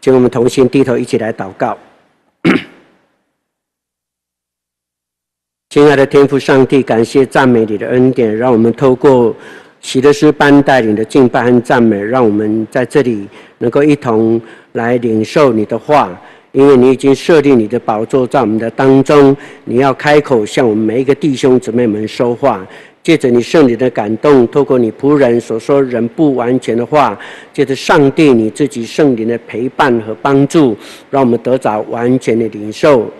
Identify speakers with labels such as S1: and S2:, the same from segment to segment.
S1: 请我们同心低头，一起来祷告。亲爱的天父上帝，感谢赞美你的恩典，让我们透过喜乐诗班带领的敬拜和赞美，让我们在这里能够一同来领受你的话。因为你已经设立你的宝座在我们的当中，你要开口向我们每一个弟兄姊妹们说话。借着你圣灵的感动，透过你仆人所说人不完全的话，借着上帝你自己圣灵的陪伴和帮助，让我们得着完全的领受。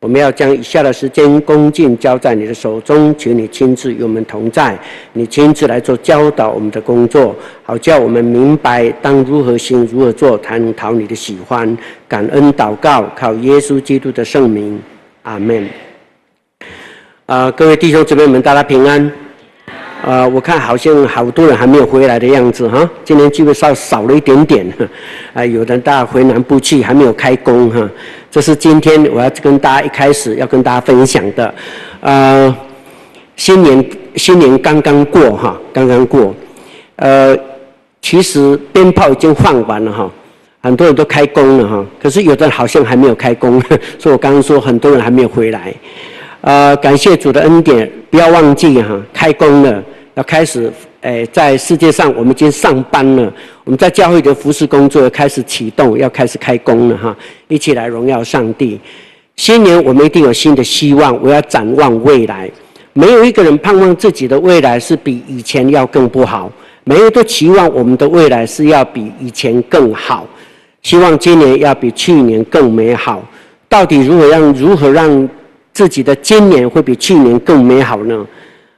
S1: 我们要将以下的时间恭敬交在你的手中，请你亲自与我们同在，你亲自来做教导我们的工作，好叫我们明白当如何行、如何做，才能讨你的喜欢。感恩祷告，靠耶稣基督的圣名，阿门。啊、呃，各位弟兄姊妹们，大家平安。啊、呃，我看好像好多人还没有回来的样子哈。今天基本上少了一点点，啊、有的大家回南部去，还没有开工哈。这是今天我要跟大家一开始要跟大家分享的。呃，新年新年刚刚过哈，刚刚过。呃，其实鞭炮已经放完了哈，很多人都开工了哈，可是有的好像还没有开工，所以我刚刚说很多人还没有回来。呃，感谢主的恩典，不要忘记哈，开工了，要开始，诶，在世界上我们已经上班了，我们在教会的服事工作开始启动，要开始开工了哈，一起来荣耀上帝。新年我们一定有新的希望，我要展望未来。没有一个人盼望自己的未来是比以前要更不好，每个人都期望我们的未来是要比以前更好，希望今年要比去年更美好。到底如何让如何让？自己的今年会比去年更美好呢？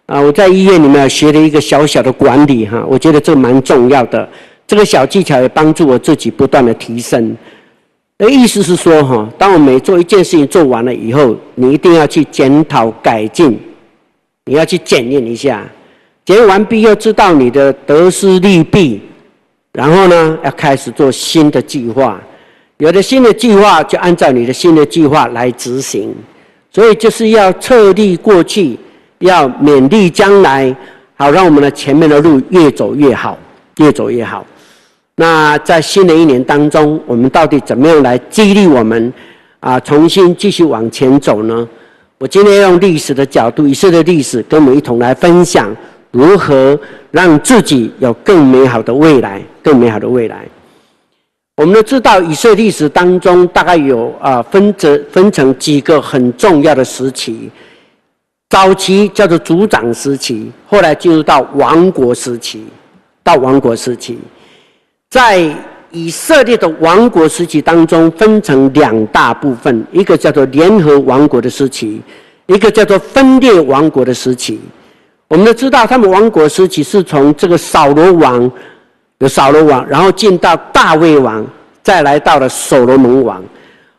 S1: 啊，我在医院里面学了一个小小的管理哈，我觉得这蛮重要的。这个小技巧也帮助我自己不断的提升。那意思是说哈，当我每做一件事情做完了以后，你一定要去检讨改进，你要去检验一下，检验完毕又知道你的得失利弊，然后呢，要开始做新的计划。有了新的计划，就按照你的新的计划来执行。所以就是要策励过去，要勉励将来，好让我们的前面的路越走越好，越走越好。那在新的一年当中，我们到底怎么样来激励我们啊，重新继续往前走呢？我今天用历史的角度，以色列历史，跟我们一同来分享如何让自己有更美好的未来，更美好的未来。我们都知道，以色列历史当中大概有啊分则分成几个很重要的时期。早期叫做族长时期，后来进入到王国时期。到王国时期，在以色列的王国时期当中，分成两大部分，一个叫做联合王国的时期，一个叫做分裂王国的时期。我们都知道，他们王国时期是从这个扫罗王。有扫罗王，然后进到大卫王，再来到了所罗门王。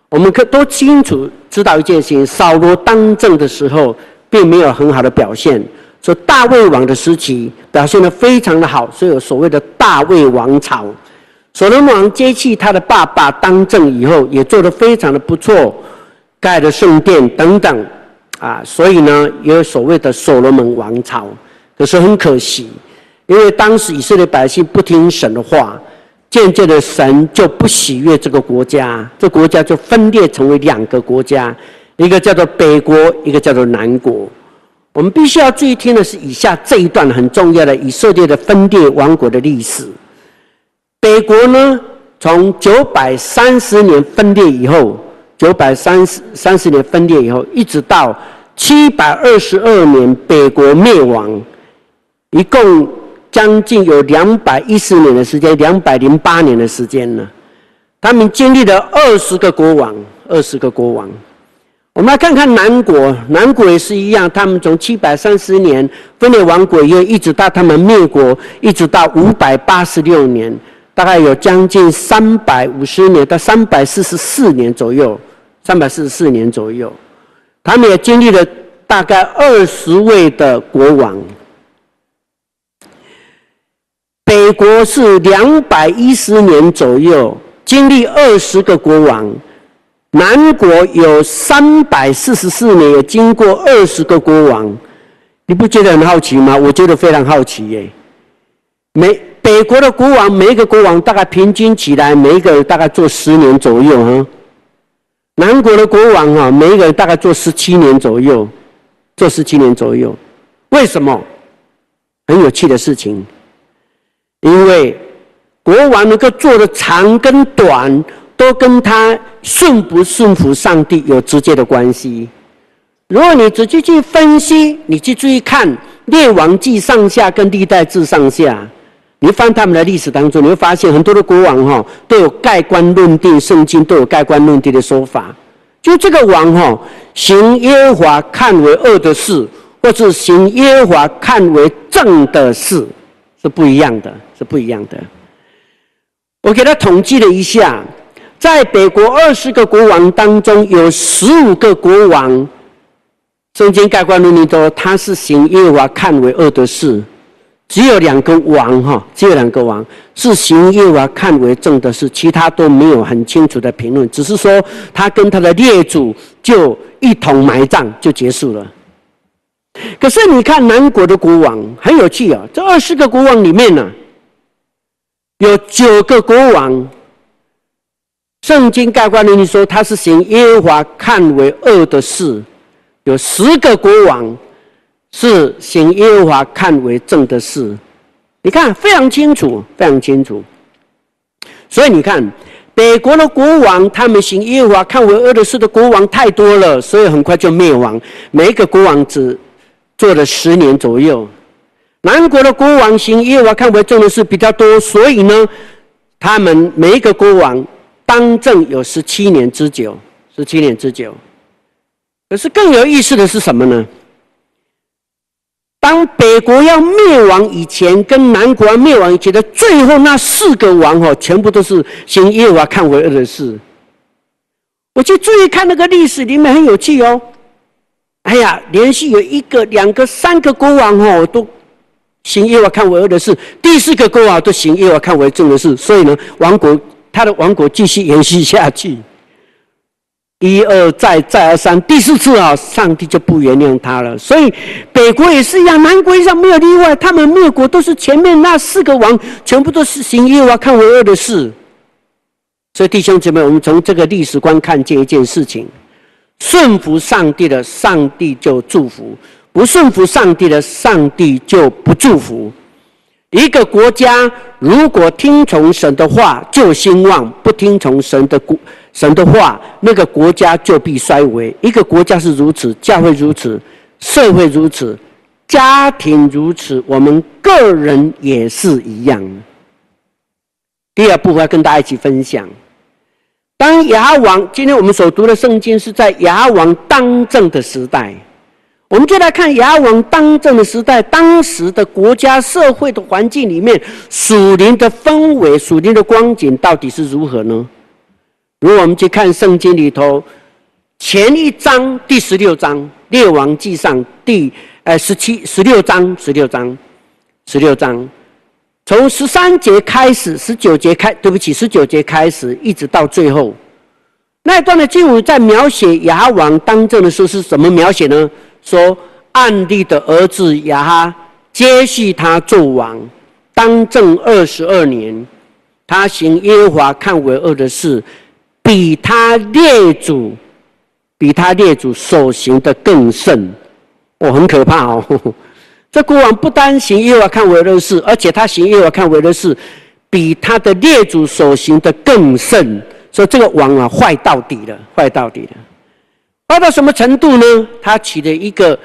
S1: 我们可都清楚知道一件事情：扫罗当政的时候，并没有很好的表现。所大卫王的时期表现得非常的好，所以有所谓的大卫王朝。所罗门王接替他的爸爸当政以后，也做得非常的不错，盖了圣殿等等，啊，所以呢，也有所谓的所罗门王朝。可是很可惜。因为当时以色列百姓不听神的话，渐渐的神就不喜悦这个国家，这国家就分裂成为两个国家，一个叫做北国，一个叫做南国。我们必须要注意听的是以下这一段很重要的以色列的分裂王国的历史。北国呢，从九百三十年分裂以后，九百三十三十年分裂以后，一直到七百二十二年北国灭亡，一共。将近有两百一十年的时间，两百零八年的时间呢。他们经历了二十个国王，二十个国王。我们来看看南国，南国也是一样。他们从七百三十年分裂王国又，一直到他们灭国，一直到五百八十六年，大概有将近三百五十年到三百四十四年左右，三百四十四年左右。他们也经历了大概二十位的国王。北国是两百一十年左右，经历二十个国王；南国有三百四十四年，也经过二十个国王。你不觉得很好奇吗？我觉得非常好奇耶。每北国的国王，每一个国王大概平均起来，每一个大概做十年左右哈。南国的国王啊，每一个人大概做十七年左右，做十七年左右。为什么？很有趣的事情，因为国王能够做的长跟短，都跟他顺不顺服上帝有直接的关系。如果你仔细去分析，你去注意看《列王记》上下跟《历代志》上下，你翻他们的历史当中，你会发现很多的国王哈都有盖棺论定，圣经都有盖棺论定的说法。就这个王哈行耶和华看为恶的事，或是行耶和华看为正的事，是不一样的，是不一样的。我给他统计了一下，在北国二十个国王当中，有十五个国王。圣经盖棺论定说，他是行耶和华看为恶的事，只有两个王哈，只有两个王是行耶和华看为正的事，其他都没有很清楚的评论，只是说他跟他的列祖就一同埋葬就结束了。可是你看南国的国王很有趣啊，这二十个国王里面呢、有九个国王，圣经盖棺论定说他是行耶和华看为恶的事。有十个国王是行耶和华看为正的事，你看非常清楚，非常清楚。所以你看北国的国王，他们行耶和华看为恶的事的国王太多了，所以很快就灭亡。每一个国王只做了十年左右。南国的国王行耶和华看为正的事比较多，所以呢，他们每一个国王当政有十七年之久，十七年之久。可是更有意思的是什么呢？当北国要灭亡以前，跟南国要灭亡以前的最后那四个王哦，全部都是行耶和华看为恶的事。我去注意看那个历史里面很有趣哦。哎呀，连续有一个、两个、三个国王哦，都行耶和看为恶的事；第四个国王都行耶和看为正的事。所以呢，王国他的王国继续延续下去。一而再，再而三，第四次啊，上帝就不原谅他了。所以北国也是一样，南国上没有例外。他们灭国都是前面那四个王，全部都是行耶和看为恶的事。所以弟兄姊妹，我们从这个历史观看见一件事情：顺服上帝的，上帝就祝福；不顺服上帝的，上帝就不祝福。一个国家如果听从神的话，就兴旺；不听从神的国。神的话，那个国家就必衰微。一个国家是如此，教会如此，社会如此，家庭如此，我们个人也是一样。第二部分要跟大家一起分享：当亚王，今天我们所读的圣经是在亚王当政的时代，我们就来看亚王当政的时代，当时的国家社会的环境里面，属灵的氛围、属灵的光景到底是如何呢？如果我们去看圣经里头前一章第十六章《列王记上》第呃十七十六章十六章十六章，从十三节开始，十九节开，对不起，十九节开始，一直到最后。那一段的经文，在描写亚哈王当政的时候是怎么描写呢？说暗利的儿子亚哈接续他做王，当政二十二年，他行耶和华看为恶的事。比他列祖，比他列祖所行的更甚，哦，很可怕哦！这国王不单行耶和华看为恶的事，而且他行耶和华看为恶的事，比他的列祖所行的更甚。所以这个王啊，坏到底了，坏到底了，坏到什么程度呢？他娶了一个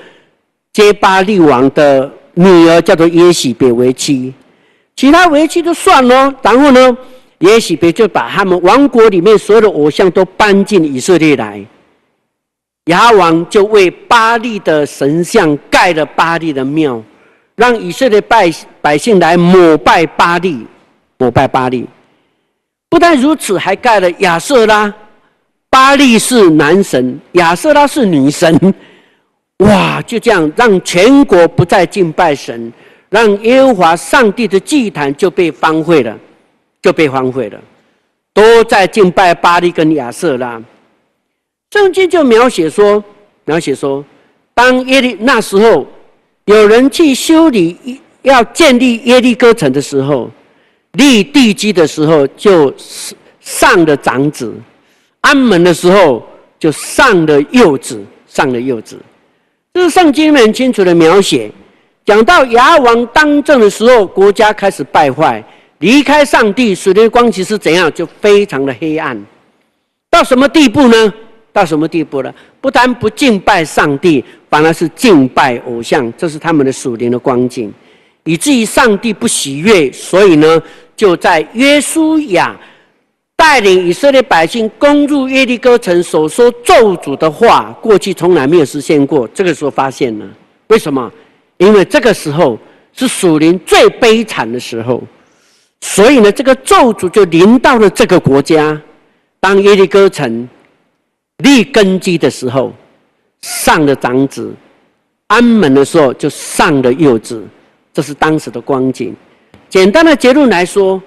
S1: 接巴力王的女儿，叫做耶洗别为妻，其他为妻就算了，然后呢？耶洗别就把他们王国里面所有的偶像都搬进以色列来，亚哈王就为巴力的神像盖了巴力的庙，让以色列百百姓来膜拜巴力，膜拜巴力。不但如此，还盖了亚瑟拉，巴力是男神，亚瑟拉是女神。哇，就这样让全国不再敬拜神，让耶和华上帝的祭坛就被荒废了。就被荒废了，都在敬拜巴力跟亚瑟拉。圣经就描写说，描写说，当耶利那时候有人去修理要建立耶利哥城的时候，立地基的时候就上了长子，安门的时候就上了幼子，上了幼子。这是圣经很清楚的描写。讲到亚哈王当政的时候，国家开始败坏，离开上帝，属灵的光景是怎样？就非常的黑暗。到什么地步呢？到什么地步了？不但不敬拜上帝，反而是敬拜偶像，这是他们的属灵的光景，以至于上帝不喜悦。所以呢，就在约书亚带领以色列百姓攻入耶利哥城所说咒诅的话，过去从来没有实现过。这个时候发现了，为什么？因为这个时候是属灵最悲惨的时候，所以呢，这个咒诅就临到了这个国家。当耶利哥城立根基的时候，上了长子；安门的时候，就上了幼子。这是当时的光景。简单的结论来说，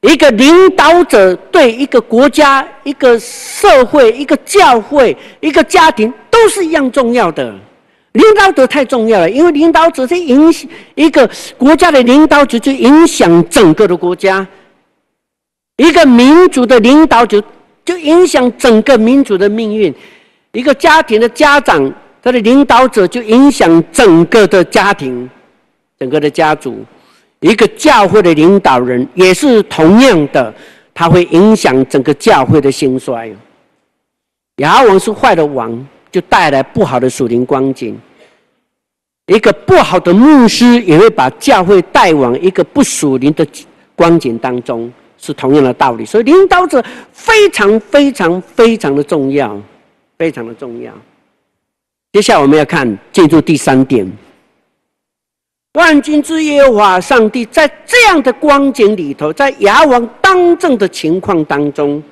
S1: 一个领导者对一个国家、一个社会、一个教会、一个家庭，都是一样重要的。领导者太重要了，因为领导者是影响一个国家的领导者，就影响整个的国家；一个民族的领导者，就影响整个民族的命运；一个家庭的家长，他的领导者就影响整个的家庭、整个的家族；一个教会的领导人也是同样的，他会影响整个教会的兴衰。亚王是坏的王。就带来不好的属灵光景，一个不好的牧师也会把教会带往一个不属灵的光景当中，是同样的道理。所以领导者非常非常非常的重要，非常的重要。接下来我们要看进入第三点，万军之耶和华上帝在这样的光景里头，在亚哈王当政的情况当中。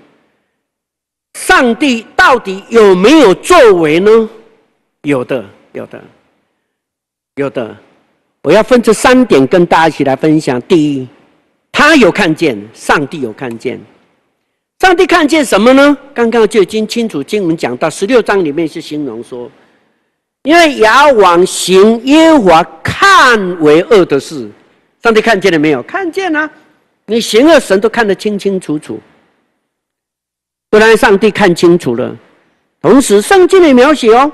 S1: 上帝到底有没有作为呢？有的，有的，有的。我要分这三点跟大家一起来分享。第一，他有看见，上帝有看见。上帝看见什么呢？刚刚就已经清楚经文讲到十六章里面是形容说，因为亚王行耶和华看为恶的事，上帝看见了没有？看见了。你行恶，神都看得清清楚楚。不然，上帝看清楚了。同时，圣经里描写哦，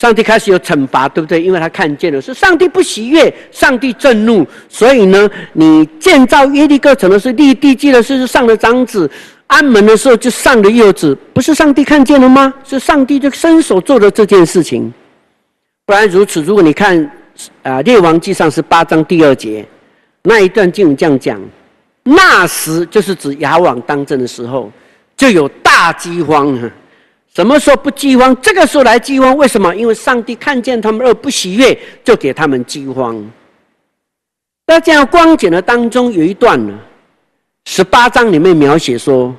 S1: 上帝开始有惩罚，对不对？因为他看见了，是上帝不喜悦，上帝震怒。所以呢，你建造耶利哥城的是立地基的是上了长子，安门的时候就上了幼子，不是上帝看见了吗？是上帝就伸手做了这件事情。不然如此，如果你看啊，《列王记上》十八章第二节那一段经文这样讲，那时就是指亚王当政的时候。就有大饥荒！什么时候不饥荒？这个时候来饥荒，为什么？因为上帝看见他们而不喜悦，就给他们饥荒。那这样光景的当中，有一段呢，十八章里面描写说，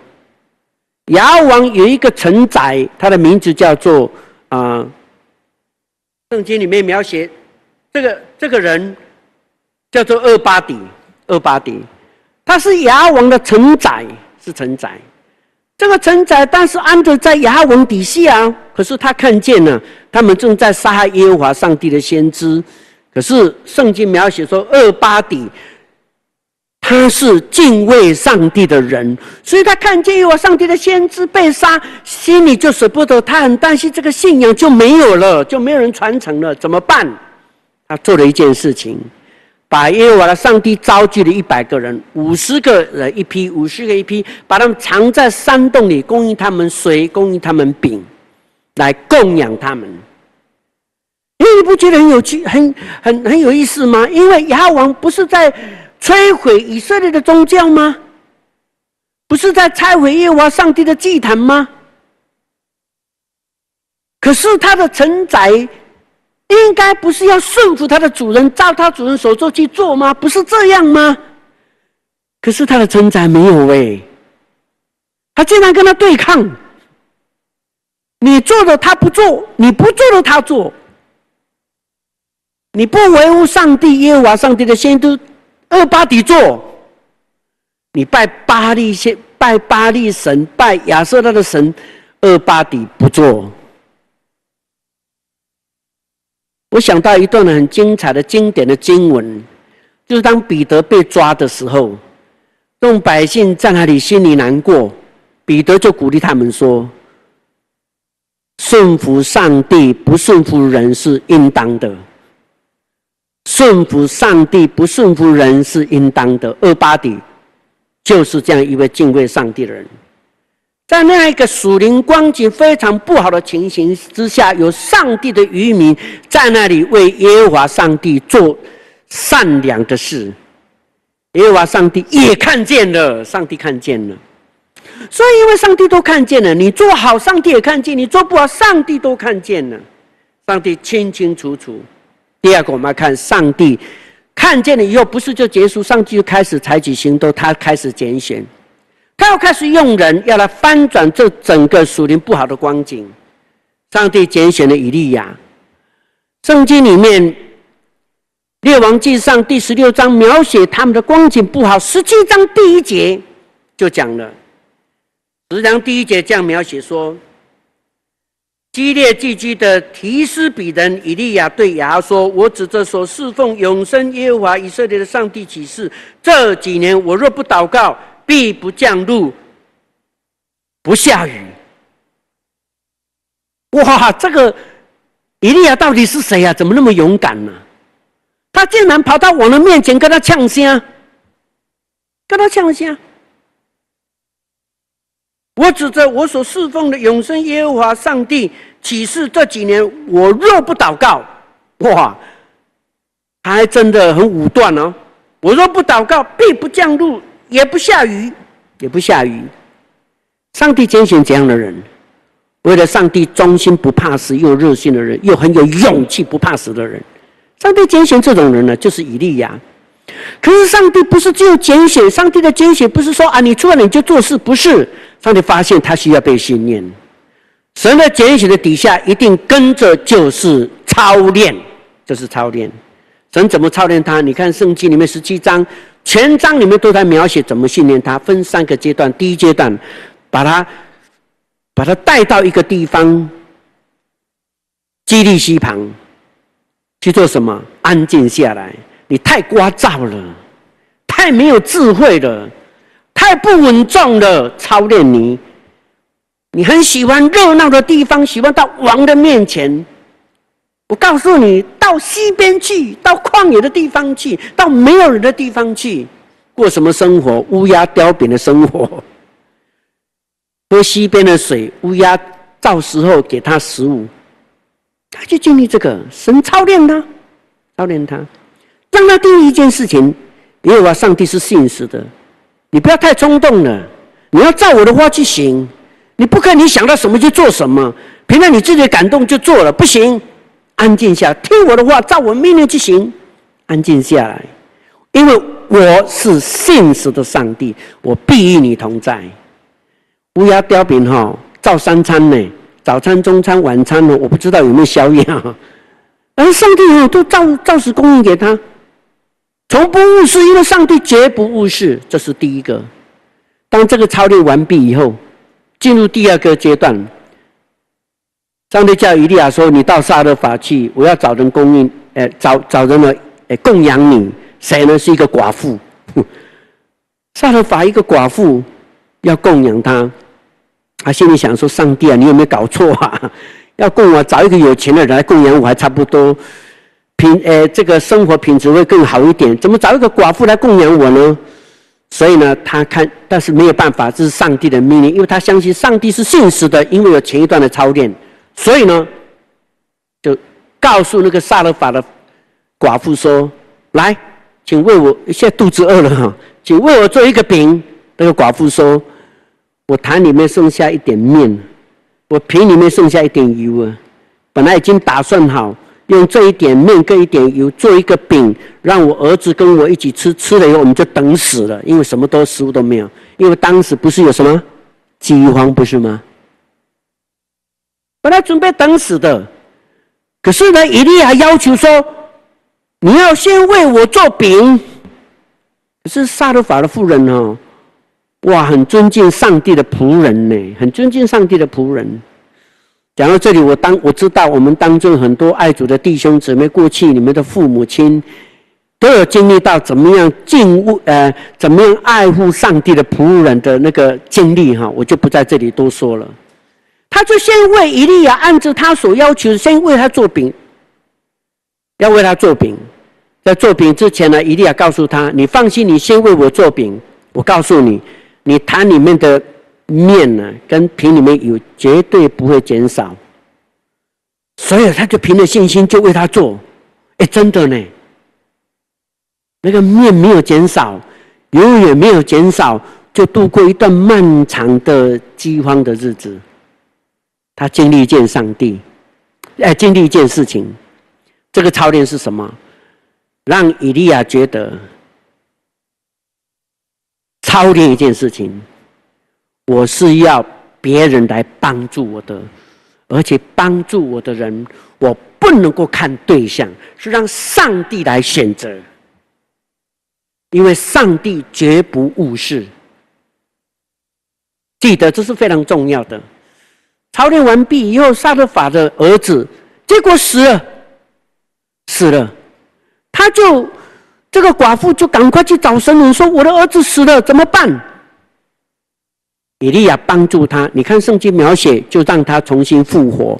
S1: 亚哈王有一个臣宰，他的名字叫做啊，圣经里面描写这个这个人叫做厄巴底，厄巴底，他是亚哈王的臣宰，是臣宰。这个臣宰但是安着在亚哈王底下啊，可是他看见了他们正在杀害耶和华上帝的先知。可是圣经描写说，厄巴底他是敬畏上帝的人，所以他看见耶和华上帝的先知被杀，心里就舍不得，他很担心这个信仰就没有了，就没有人传承了，怎么办？他做了一件事情。把耶和华的上帝召集了一百个人，五十个人一批，五十个一批，把他们藏在山洞里，供应他们水，供应他们饼，来供养他们。你不觉得很有趣、很很很有意思吗？因为亚王不是在摧毁以色列的宗教吗？不是在拆毁耶和华上帝的祭坛吗？可是他的承载。应该不是要顺服他的主人，照他主人所做去做吗？不是这样吗？可是他的臣宰没有哎，他竟然跟他对抗。你做的他不做，你不做的他做。你不维护上帝耶和华上帝的先知，俄巴底做。你拜巴力先拜巴力神，拜亚舍拉的神，俄巴底不做。我想到一段很精彩的经典的经文，就是当彼得被抓的时候，众百姓在那里心里难过，彼得就鼓励他们说：“顺服上帝，不顺服人是应当的；顺服上帝，不顺服人是应当的。”厄巴底就是这样一位敬畏上帝的人。在那样一个属灵光景非常不好的情形之下，有上帝的余民在那里为耶和华上帝做善良的事，耶和华上帝也看见了，上帝看见了，所以因为上帝都看见了，你做好，上帝也看见；你做不好，上帝都看见了，上帝清清楚楚。第二个，我们要看上帝看见了以后，不是就结束，上帝就开始采取行动，他开始拣选。他要开始用人，要来翻转这整个属灵不好的光景。上帝拣选了以利亚。圣经里面《列王记上》第十六章描写他们的光景不好。十七章第一节就讲了，十章第一节这样描写说：基列寄居的提斯比人以利亚对亚哈说：“我指着所侍奉永生耶和华以色列的上帝起誓，这几年我若不祷告。”必不降露，不下雨。哇，这个以利亚到底是谁呀、啊？怎么那么勇敢呢、他竟然跑到我的面前跟他呛声，跟他呛声。我指着我所侍奉的永生耶和华上帝启示，这几年我若不祷告，哇，还真的很武断哦。我若不祷告，必不降露。也不下雨，也不下雨。上帝拣选怎样的人？为了上帝忠心不怕死又热心的人，又很有勇气不怕死的人。上帝拣选这种人呢，就是以利亚。可是上帝不是只有拣选，上帝的拣选不是说啊，你出来你就做事，不是。上帝发现他需要被训练。神的拣选的底下一定跟着就是操练，就是操练。神怎么操练他？你看圣经里面十七章。全章里面都在描写怎么训练他，分三个阶段。第一阶段，把他把他带到一个地方，基利溪旁去做什么？安静下来。你太聒噪了，太没有智慧了，太不稳重了。操练你，你很喜欢热闹的地方，喜欢到王的面前。我告诉你，到西边去，到旷野的地方去，到没有人的地方去，过什么生活？乌鸦叼饼的生活，喝西边的水，乌鸦到时候给他食物，他就经历这个。神操练他，操练他，让他第一件事情：耶和华上帝是信实的，你不要太冲动了，你要照我的话去行，你不可你想到什么就做什么，凭着你自己的感动就做了，不行。安静下，听我的话，照我命令去行。安静下来，因为我是信实的上帝，我必与你同在。乌鸦叼饼哈，照三餐呢，早餐、中餐、晚餐呢，我不知道有没有宵夜啊。而上帝哈都照照实供应给他，从不误事，因为上帝绝不误事。这是第一个。当这个操练完毕以后，进入第二个阶段。上帝叫以利亚说：“你到撒勒法去，我要找人供应，呃，找找人来，呃，供养你。谁呢？是一个寡妇。撒勒法一个寡妇要供养他，他心里想说：上帝啊，你有没有搞错啊？要供我找一个有钱的人来供养我，还差不多品，呃，这个生活品质会更好一点。怎么找一个寡妇来供养我呢？所以呢，他看，但是没有办法，这是上帝的命令，因为他相信上帝是信实的，因为有前一段的操练。”所以呢，就告诉那个萨勒法的寡妇说：“来，请为我，现在肚子饿了哈，请为我做一个饼。”那个寡妇说：“我坛里面剩下一点面，我瓶里面剩下一点油啊，本来已经打算好用这一点面跟一点油做一个饼，让我儿子跟我一起吃，吃了以后我们就等死了，因为什么都食物都没有，因为当时不是有什么饥荒，不是吗？”本来准备等死的，可是呢，以利亚要求说：“你要先为我做饼。”可是撒勒法的妇人哦，哇，很尊敬上帝的仆人呢，很尊敬上帝的仆人。讲到这里，我当我知道我们当中很多爱主的弟兄姊妹，过去你们的父母亲都有经历到怎么样敬畏呃，怎么样爱护上帝的仆人的那个经历哈，我就不在这里多说了。他就先为以利亚按照他所要求，先为他做饼，要为他做饼。在做饼之前呢，以利亚告诉他：“你放心，你先为我做饼。我告诉你，你坛里面的面呢，跟瓶里面有绝对不会减少。”所以他就凭着信心就为他做，哎，真的呢，那个面没有减少，油也没有减少，就度过一段漫长的饥荒的日子。他经历一件上帝，哎，经历一件事情，这个操练是什么？让以利亚觉得操练一件事情，我是要别人来帮助我的。而且帮助我的人，我不能够看对象，是让上帝来选择，因为上帝绝不误事。记得这是非常重要的。操练完毕以后，撒勒法的儿子结果死了，死了，他就这个寡妇就赶快去找神人说：“我的儿子死了，怎么办？”以利亚帮助他，你看圣经描写，就让他重新复活，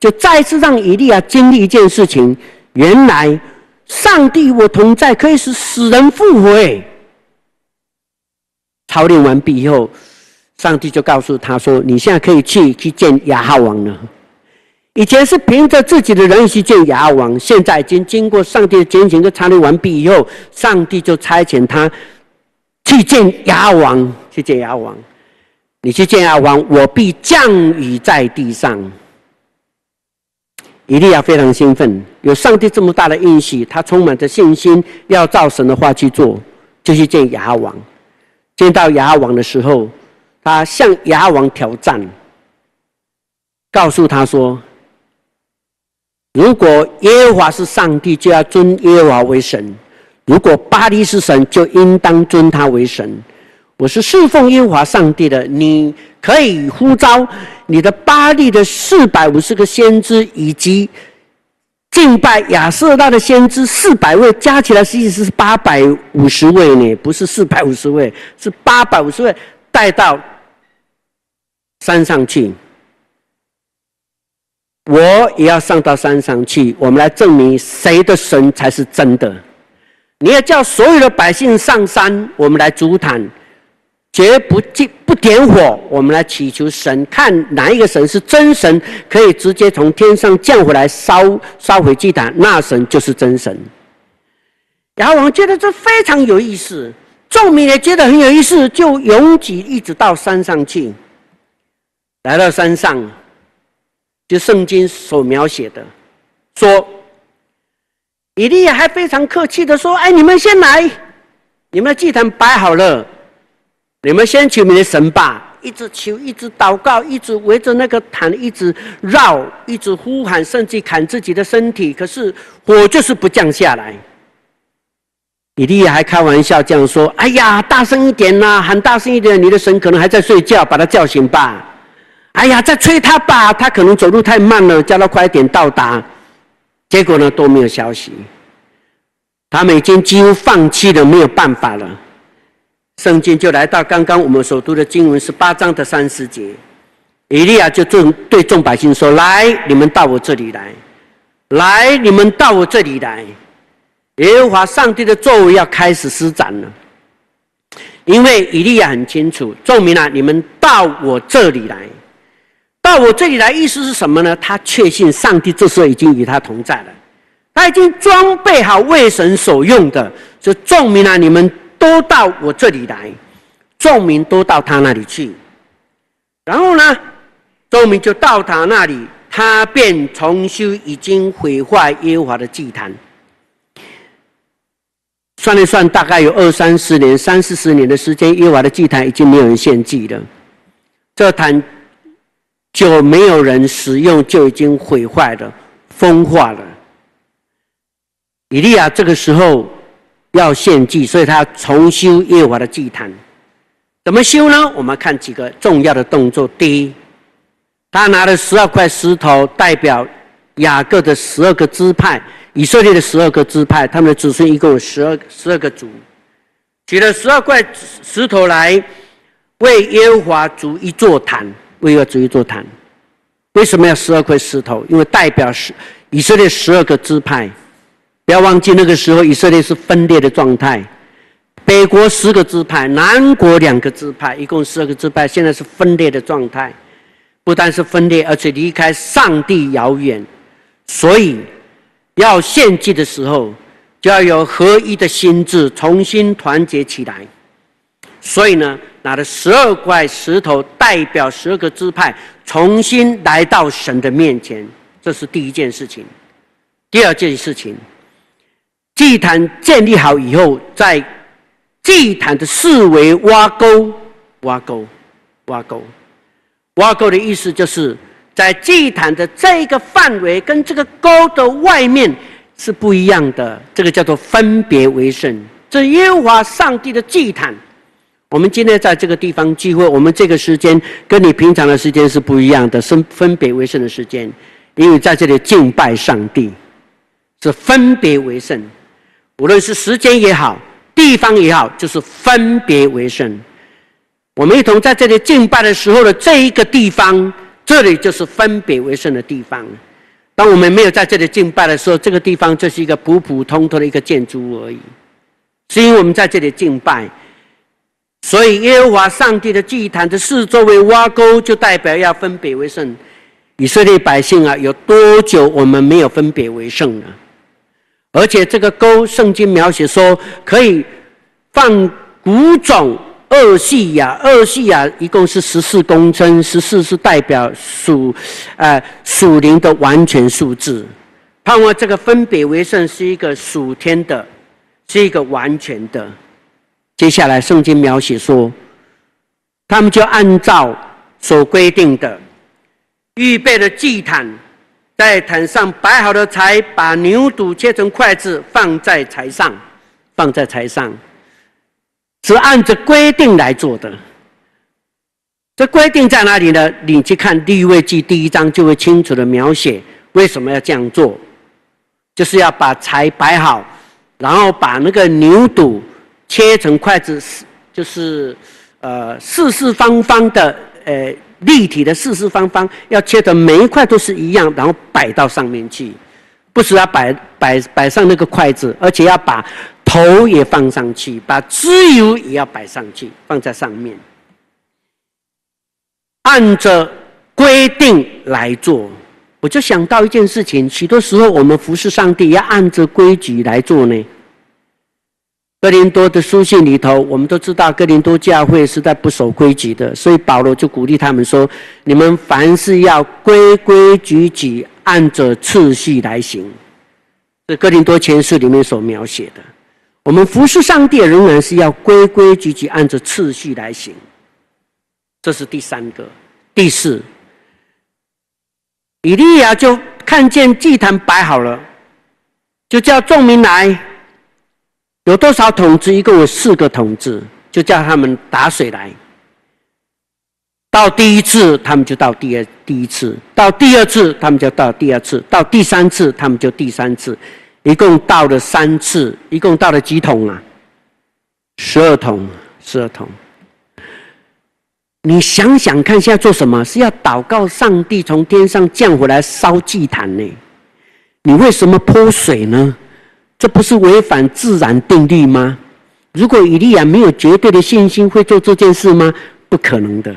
S1: 就再次让以利亚经历一件事情。原来上帝我同在，可以使死人复活。操练完毕以后，上帝就告诉他说：“你现在可以去去见亚哈王了。以前是凭着自己的人去见亚哈王，现在已经经过上帝的拣选跟操练完毕以后，上帝就差遣他去见亚哈王，去见亚哈王。”你去见亚哈王，我必降雨在地上。以利亚非常兴奋，有上帝这么大的应许，他充满着信心，要照神的话去做，就去见亚哈王。见到亚哈王的时候，他向亚哈王挑战，告诉他说：“如果耶和华是上帝，就要尊耶和华为神；如果巴力是神，就应当尊他为神。”我是侍奉耶和华上帝的，你可以呼召你的巴力的四百五十个先知，以及敬拜亚舍拉的先知四百位，加起来实际是八百五十位呢，不是四百五十位，是八百五十位，带到山上去。我也要上到山上去，我们来证明谁的神才是真的。你要叫所有的百姓上山，我们来主坛。绝不进不点火，我们来祈求神，看哪一个神是真神，可以直接从天上降回来烧烧毁祭坛，那神就是真神。然后我们觉得这非常有意思，众民也觉得很有意思，就拥挤一直到山上去。来到山上，就圣经所描写的，说以利亚还非常客气的说：“哎，你们先来，你们的祭坛摆好了。”你们先求你的神吧，一直求，一直祷告，一直围着那个坛，一直绕，一直呼喊，甚至砍自己的身体。可是火就是不降下来。以利亚还开玩笑这样说：“哎呀，大声一点呐，喊大声一点，你的神可能还在睡觉，把他叫醒吧。哎呀，再催他吧，他可能走路太慢了，叫他快一点到达。”结果呢，都没有消息。他们已经几乎放弃了，没有办法了。圣经就来到刚刚我们所读的经文十八章的三十节，以利亚就众对众百姓说：“来，你们到我这里来，来，你们到我这里来。耶和华上帝的作为要开始施展了，因为以利亚很清楚，众民啊，你们到我这里来，到我这里来，意思是什么呢？他确信上帝这时候已经与他同在了，他已经装备好为神所用的，所以众民啊，你们。都到我这里来，众民都到他那里去，然后呢，众民就到他那里，他便重修已经毁坏耶和华的祭坛。算一算，大概有二三十年、三四十年的时间，耶和华的祭坛已经没有人献祭了，这坛就没有人使用，就已经毁坏了、风化了。以利亚这个时候。要献祭，所以他重修耶和华的祭坛。怎么修呢？我们看几个重要的动作。第一，他拿了十二块石头，代表雅各的十二个支派，以色列的十二个支派，他们的子孙一共有十二十二个族，取了十二块石头来为耶和华筑一座坛，为要筑一座坛。为什么要十二块石头？因为代表是以色列十二个支派。不要忘记那个时候以色列是分裂的状态，北国十个支派，南国两个支派，一共十二个支派，现在是分裂的状态。不但是分裂，而且离开上帝遥远，所以要献祭的时候，就要有合一的心智，重新团结起来。所以呢，拿着十二块石头，代表十二个支派，重新来到神的面前。这是第一件事情。第二件事情，祭坛建立好以后，在祭坛的四围挖沟，挖沟，挖沟。挖沟的意思就是在祭坛的这个范围跟这个沟的外面是不一样的，这个叫做分别为圣。这耶和华上帝的祭坛，我们今天在这个地方聚会，我们这个时间跟你平常的时间是不一样的，是分别为圣的时间，因为在这里敬拜上帝，是分别为圣，无论是时间也好，地方也好，就是分别为圣。我们一同在这里敬拜的时候的这一个地方，这里就是分别为圣的地方。当我们没有在这里敬拜的时候，这个地方就是一个普普通通的一个建筑物而已。是因为我们在这里敬拜，所以耶和华上帝的祭坛的四周围挖沟，就代表要分别为圣。以色列百姓啊，有多久我们没有分别为圣了？而且这个沟，圣经描写说可以放谷种。二系呀，二系呀一共是十四公升，十四是代表属，呃，属灵的完全数字。盼望这个分别为圣是一个属天的，是一个完全的。接下来圣经描写说，他们就按照所规定的，预备了祭坛，在坛上摆好的柴，把牛犊切成块子，放在柴上，放在柴上。是按着规定来做的。这规定在哪里呢？你去看《利未记》第一章，就会清楚的描写为什么要这样做，就是要把柴摆好，然后把那个牛肚切成筷子，就是呃四四方方的，呃立体的四四方方，要切的每一块都是一样，然后摆到上面去，不是要摆摆摆上那个筷子，而且要把。头也放上去，把脂油也要摆上去，放在上面，按着规定来做。我就想到一件事情：许多时候我们服侍上帝要按着规矩来做呢。哥林多的书信里头，我们都知道哥林多教会是在不守规矩的，所以保罗就鼓励他们说：“你们凡事要规规矩矩，按着次序来行。”这哥林多前书里面所描写的。我们服侍上帝仍然是要规规矩矩按着次序来行，这是第三个。第四，以利亚就看见祭坛摆好了，就叫众民来，有多少桶子？一共有四个桶子，就叫他们打水来。到第一次，他们就到第二第一次；到第二次，他们就到第二次；到第三次，他们就第三次。一共倒了三次，一共倒了几桶啊？十二桶，十二桶。你想想看，现在做什么？是要祷告上帝从天上降回来烧祭坛呢？你为什么泼水呢？这不是违反自然定律吗？如果以利亚没有绝对的信心，会做这件事吗？不可能的。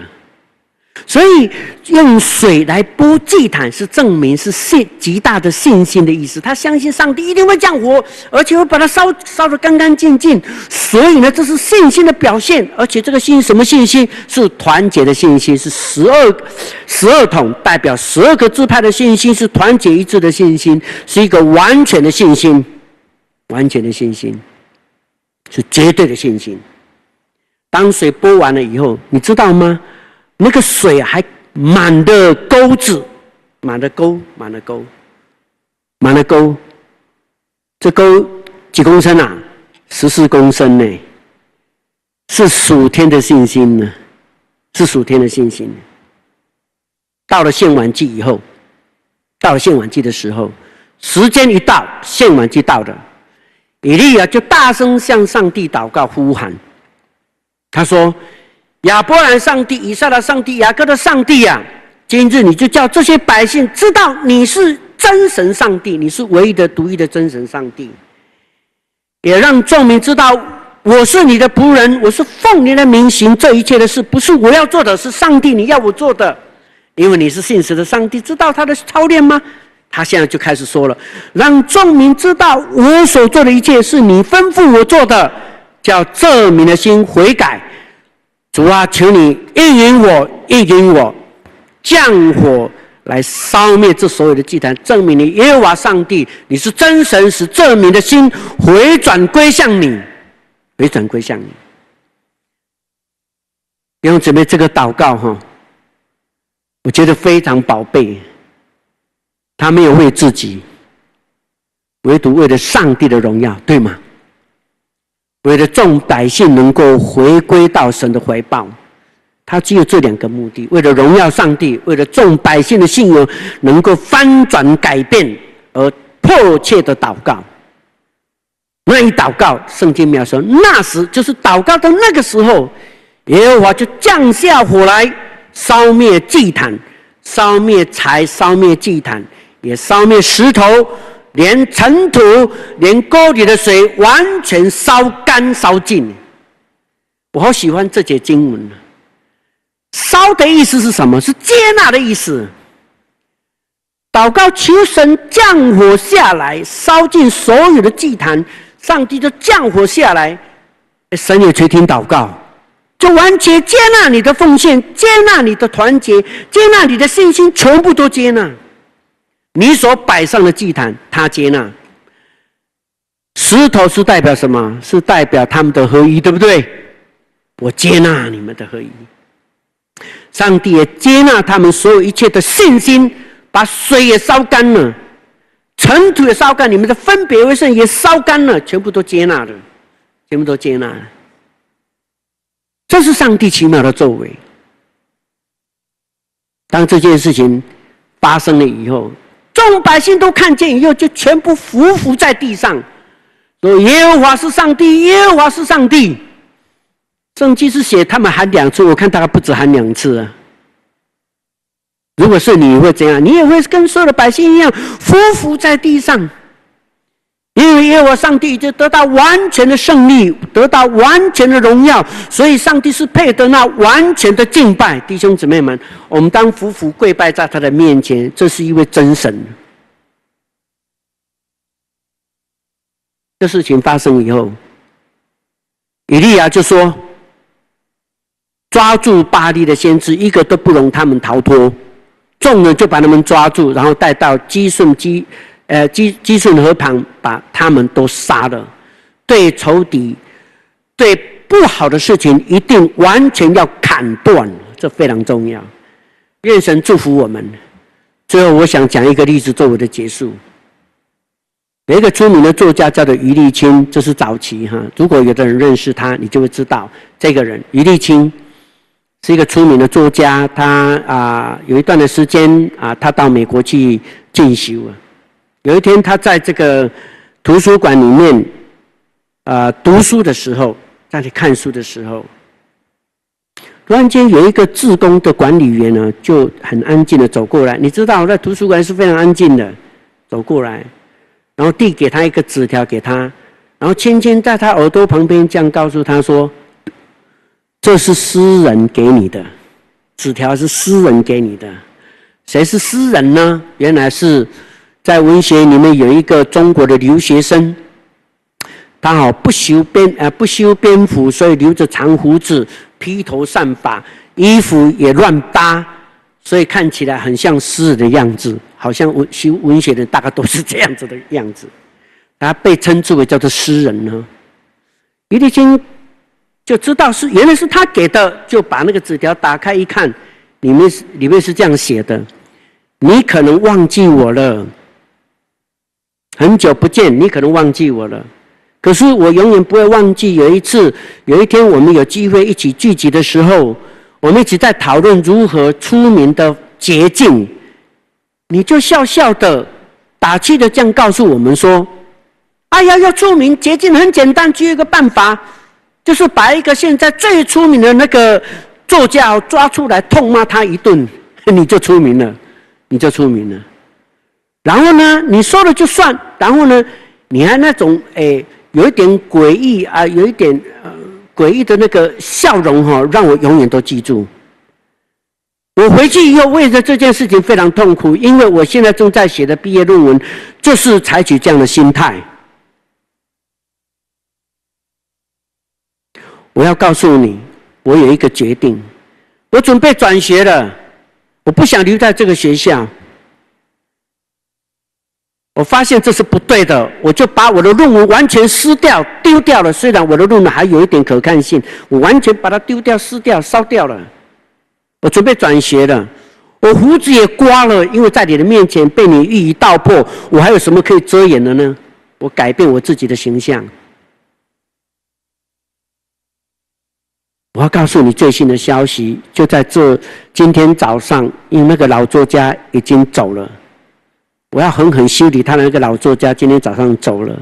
S1: 所以用水来泼祭坛，是证明是信极大的信心的意思。他相信上帝一定会降火，而且会把它烧烧得干干净净。所以呢，这是信心的表现。而且这个信什么信心？是团结的信心，是十二十二桶代表十二个支派的信心，是团结一致的信心，是一个完全的信心，完全的信心，是绝对的信心。当水泼完了以后，你知道吗？那个水还满的沟子，满的沟，满的沟，满的沟。这沟几公升啊？十四公升呢，是属天的信心呢，是属天的信心。到了献完祭以后，到了献完祭的时候，时间一到，献完祭到了。以利亚就大声向上帝祷告呼喊，他说：“亚伯兰上帝、以撒的上帝、雅各的上帝啊，今日你就叫这些百姓知道你是真神上帝，你是唯一的、独一的真神上帝，也让众民知道我是你的仆人，我是奉你的名行这一切的事，不是我要做的，是上帝你要我做的，因为你是信实的上帝。知道他的操练吗？”他现在就开始说了，让众民知道我所做的一切是你吩咐我做的，叫这民的心悔改。主啊，求你应允我，应允我，降火来烧灭这所有的祭坛，证明你耶和华上帝，你是真神，使这民的心回转归向你，回转归向你。弟兄姊妹，这个祷告哈，我觉得非常宝贝。他没有为自己，唯独为了上帝的荣耀，对吗？为了众百姓能够回归到神的怀抱，他只有这两个目的：为了荣耀上帝，为了众百姓的信仰能够翻转改变而迫切的祷告。那一祷告，圣经描述那时就是祷告的那个时候，耶和华就降下火来，烧灭祭坛，烧灭柴，烧灭祭坛。也烧灭石头，连尘土，连沟里的水，完全烧干烧尽。我好喜欢这节经文。烧的意思是什么？是接纳的意思。祷告求神降火下来，烧尽所有的祭坛，上帝就降火下来。神也垂听祷告，就完全接纳你的奉献，接纳你的团结，接纳你的信心，全部都接纳。你所摆上的祭坛，他接纳。石头是代表什么？是代表他们的合一，对不对？我接纳你们的合一。上帝也接纳他们所有一切的信心，把水也烧干了，尘土也烧干，你们的分别为圣也烧干了，全部都接纳了，全部都接纳了。这是上帝奇妙的作为。当这件事情发生了以后。众百姓都看见以后，就全部伏伏在地上，说：“耶和华是上帝，耶和华是上帝。”圣经是写他们喊两次，我看大概不止喊两次啊。如果是你会怎样？你也会跟所有的百姓一样伏伏在地上，因为耶和华上帝已经得到完全的胜利，得到完全的荣耀，所以上帝是配得那完全的敬拜。弟兄姊妹们。我们当俯伏跪拜在他的面前，这是一位真神。这事情发生以后，以利亚就说：“抓住巴力的先知，一个都不容他们逃脱。”众人就把他们抓住，然后带到基顺基，呃基基顺河旁，把他们都杀了。对仇敌，对不好的事情，一定完全要砍断，这非常重要。愿神祝福我们。最后，我想讲一个例子作为的结束。有一个出名的作家叫做余力清，这是早期哈。如果有的人认识他，你就会知道这个人。余力清是一个出名的作家，他啊有一段的时间啊，他到美国去进修啊。有一天，他在这个图书馆里面啊读书的时候，在那看书的时候。突然间，有一个自工的管理员呢，就很安静的走过来。你知道，在图书馆是非常安静的，走过来，然后递给他一个纸条给他，然后轻轻在他耳朵旁边这样告诉他说：“这是诗人给你的，纸条是诗人给你的。谁是诗人呢？原来是在文学里面有一个中国的留学生。”他好不修边呃不修边幅，所以留着长胡子，披头散发，衣服也乱搭，所以看起来很像诗人的样子，好像文修文学的大概都是这样子的样子。他被称之为叫做诗人呢。余力清就知道是原来是他给的，就把那个纸条打开一看，里面是里面是这样写的：你可能忘记我了，很久不见，你可能忘记我了。可是我永远不会忘记，有一次，有一天我们有机会一起聚集的时候，我们一起在讨论如何出名的捷径，你就笑笑的打气的这样告诉我们说：“哎呀，要出名捷径很简单，只有一个办法，就是把一个现在最出名的那个作家抓出来痛骂他一顿，你就出名了，你就出名了。然后呢，你说了就算。然后呢，你还那种诶，有一点诡异啊，有一点呃诡异的那个笑容哈，让我永远都记住。”我回去以后，为了这件事情非常痛苦，因为我现在正在写的毕业论文，就是采取这样的心态。我要告诉你，我有一个决定，我准备转学了，我不想留在这个学校。我发现这是不对的，我就把我的论文完全撕掉、丢掉了。虽然我的论文还有一点可看性，我完全把它丢掉、撕掉、烧掉了。我准备转学了，我胡子也刮了，因为在你的面前被你一语道破，我还有什么可以遮掩的呢？我改变我自己的形象。我要告诉你最新的消息，就在这今天早上，因为那个老作家已经走了，我要狠狠修理他那个老作家，今天早上走了。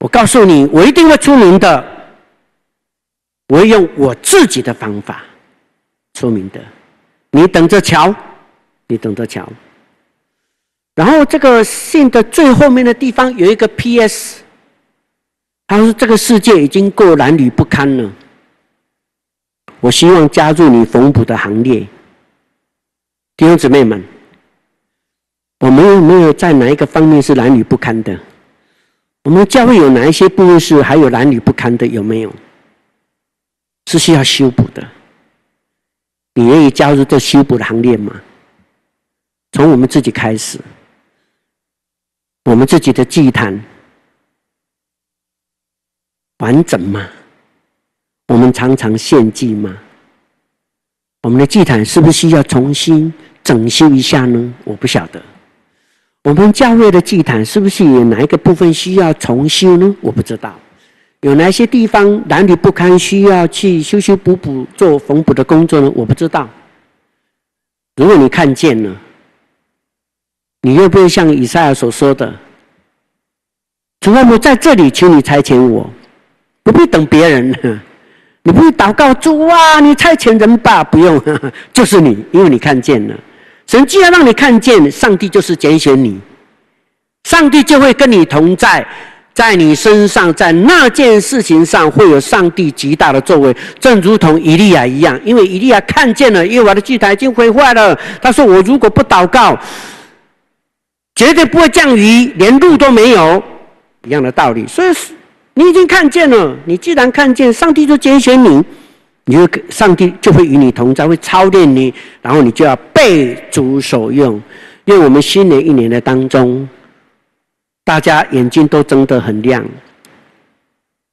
S1: 我告诉你，我一定会出名的，我会用我自己的方法。出名的，你等着瞧，你等着瞧。然后这个信的最后面的地方有一个 P.S.，他说：“这个世界已经够褴褛不堪了，我希望加入你缝补的行列。”弟兄姊妹们，我们有没有在哪一个方面是男女不堪的？我们教会有哪一些部分是还有男女不堪的？有没有？是需要修补的。你愿意加入这修补的行列吗？从我们自己开始，我们自己的祭坛完整吗？我们常常献祭吗？我们的祭坛是不是需要重新整修一下呢？我不晓得。我们教会的祭坛是不是有哪一个部分需要重修呢？我不知道。有哪些地方褴褛不堪，需要去修修补补、做缝补的工作呢？我不知道。如果你看见了，你又不会像以赛亚所说的：“主啊，我在这里，请你差遣我。”不必等别人，你不必祷告主啊，你差遣人吧，不用，就是你，因为你看见了。神既然让你看见，上帝就是拣选你，上帝就会跟你同在。在你身上，在那件事情上，会有上帝极大的作为，正如同以利亚一样。因为以利亚看见了耶和华的祭坛已经毁坏了，他说：“我如果不祷告，绝对不会降雨，连路都没有。”一样的道理。所以你已经看见了，你既然看见，上帝就拣选你，你就上帝就会与你同在，会操练你，然后你就要被主所用。因为我们新的一年的当中。大家眼睛都睁得很亮。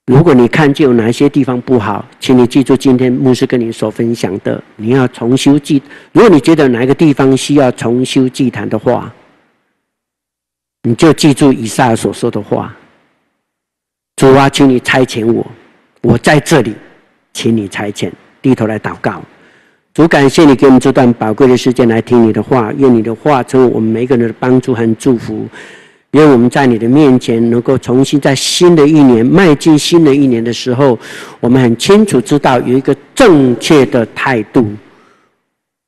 S1: 如果你看见有哪些地方不好，请你记住今天牧师跟你所分享的，你要重修祭。如果你觉得哪一个地方需要重修祭坛的话，你就记住以赛亚所说的话：“主啊，请你差遣我，我在这里，请你差遣。”低头来祷告，主感谢你给我们这段宝贵的时间来听你的话，愿你的话成为我们每个人的帮助和祝福。愿我们在你的面前，能够重新在新的一年迈进新的一年的时候，我们很清楚知道有一个正确的态度，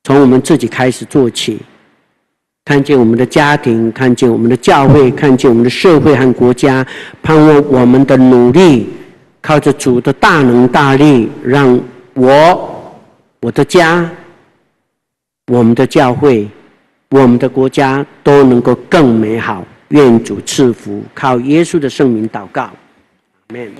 S1: 从我们自己开始做起，看见我们的家庭，看见我们的教会，看见我们的社会和国家，盼望我们的努力，靠着主的大能大力，让我、我的家、我们的教会、我们的国家都能够更美好。愿主赐福，靠耶稣的圣名祷告，阿门。